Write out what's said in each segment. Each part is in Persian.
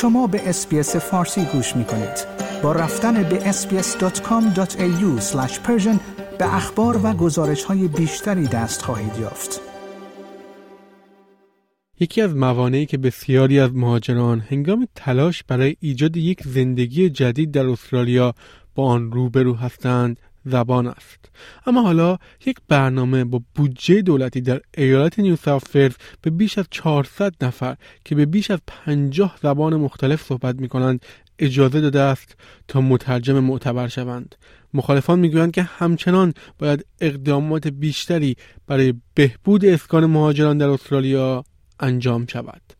شما به SBS فارسی گوش می کنید. با رفتن به sbs.com.au به اخبار و گزارش های بیشتری دست خواهید یافت. یکی از موانعی که بسیاری از مهاجران هنگام تلاش برای ایجاد یک زندگی جدید در استرالیا با آن روبرو هستند زبان است. اما حالا یک برنامه با بودجه دولتی در ایالت نیو ساوت به بیش از 400 نفر که به بیش از 50 زبان مختلف صحبت می کنند اجازه داده است تا مترجم معتبر شوند. مخالفان می‌گویند که همچنان باید اقدامات بیشتری برای بهبود اسکان مهاجران در استرالیا انجام شود.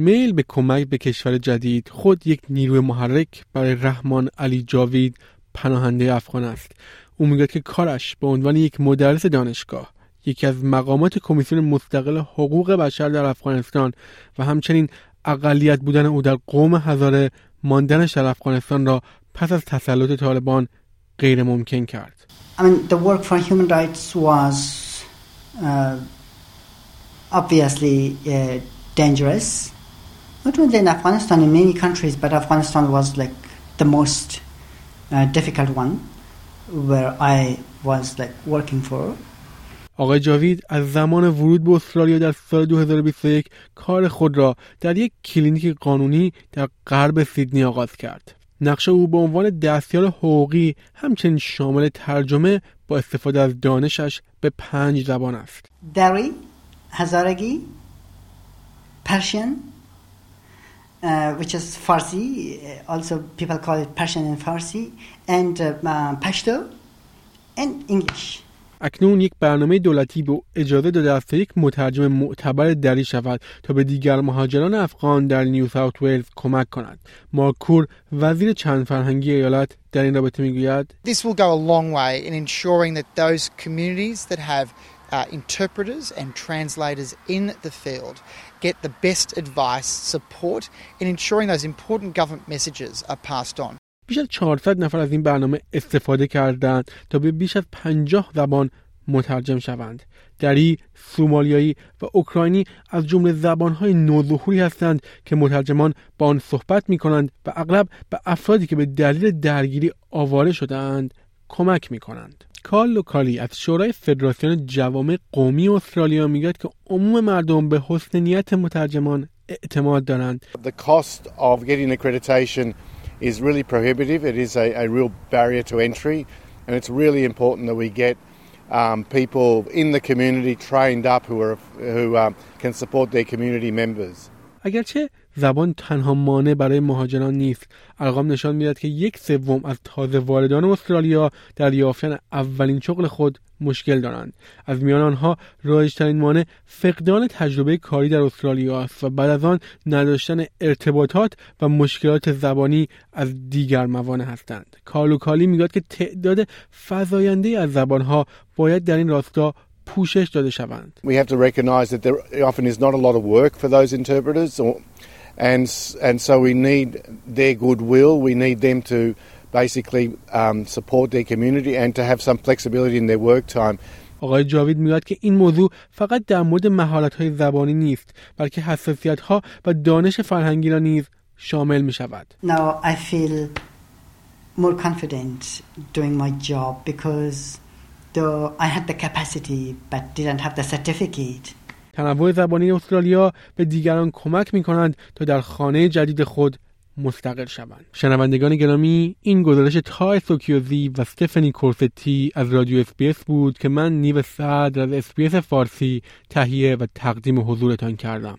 میل به کمک به کشور جدید خود یک نیروی محرک برای رحمان علی جاوید پناهنده افغان است او می‌گوید که کارش به عنوان یک مدرس دانشگاه یکی از مقامات کمیسیون مستقل حقوق بشر در افغانستان و همچنین اقلیت بودن او در قوم هزاره ماندنش در افغانستان را پس از تسلط طالبان غیر ممکن کرد. I mean, the work for human rights was uh, obviously uh, dangerous. Not only in Afghanistan, in many countries, but Afghanistan was like the most uh, difficult one where I was like working for. آقای جاوید از زمان ورود به استرالیا در سال 2021 کار خود را در یک کلینیک قانونی در غرب سیدنی آغاز کرد. نقش او به عنوان دستیار حقوقی همچنین شامل ترجمه با استفاده از دانشش به پنج زبان است. دری، هزارگی، پرشین، uh, which is Farsi, also people call it Persian and Farsi, and uh, Pashto, and English. اکنون یک برنامه دولتی به اجازه داده است یک مترجم معتبر دری شود تا به دیگر مهاجران افغان در نیو ساوت ویلز کمک کند مارکور وزیر چند فرهنگی ایالت در این رابطه می‌گوید This will go a long way in ensuring that those communities that have uh, interpreters and translators in the field get the best advice, support in ensuring those important government messages are passed on. بیش از 400 نفر از این برنامه استفاده کردند تا به بیش از 50 زبان مترجم شوند. دری، سومالیایی و اوکراینی از جمله زبانهای نوظهوری هستند که مترجمان با آن صحبت می کنند و اغلب به افرادی که به دلیل درگیری آواره شدهاند کمک می کنند. کال لوکالی از شورای فدراسیون جوامع قومی استرالیا می‌گوید که عموم مردم به حسن نیت مترجمان اعتماد دارند. The cost of getting accreditation is really prohibitive. It is a, a real barrier to entry and it's really important that we get um, people in the community trained up who are who um, can support their community members. اگرچه زبان تنها مانع برای مهاجران نیست. ارقام نشان می‌دهد که یک سوم از تازه واردان استرالیا در یافتن اولین شغل خود مشکل دارند. از میان آنها رایجترین مانع فقدان تجربه کاری در استرالیا است و بعد از آن نداشتن ارتباطات و مشکلات زبانی از دیگر موانع هستند. کالو کالی می‌گوید که تعداد فزاینده از زبانها باید در این راستا پوشش داده شوند. We have to recognize that there often is not a lot of work for those interpreters or, and and so we need their goodwill. We need them to basically um, support their community and to have some flexibility in their work time. آقای جاوید میگوید که این موضوع فقط در مورد مهارت های زبانی نیست بلکه حساسیت ها و دانش فرهنگی را نیز شامل می شود. Now I feel more confident doing my job because though I had the capacity but didn't have the certificate. تنوع زبانی استرالیا به دیگران کمک می کنند تا در خانه جدید خود مستقل شوند. شنوندگان گرامی این گزارش تایس اوکیوزی و استفنی کورستی از رادیو SBS بود که من نیو صدر از SBS فارسی تهیه و تقدیم حضورتان کردم.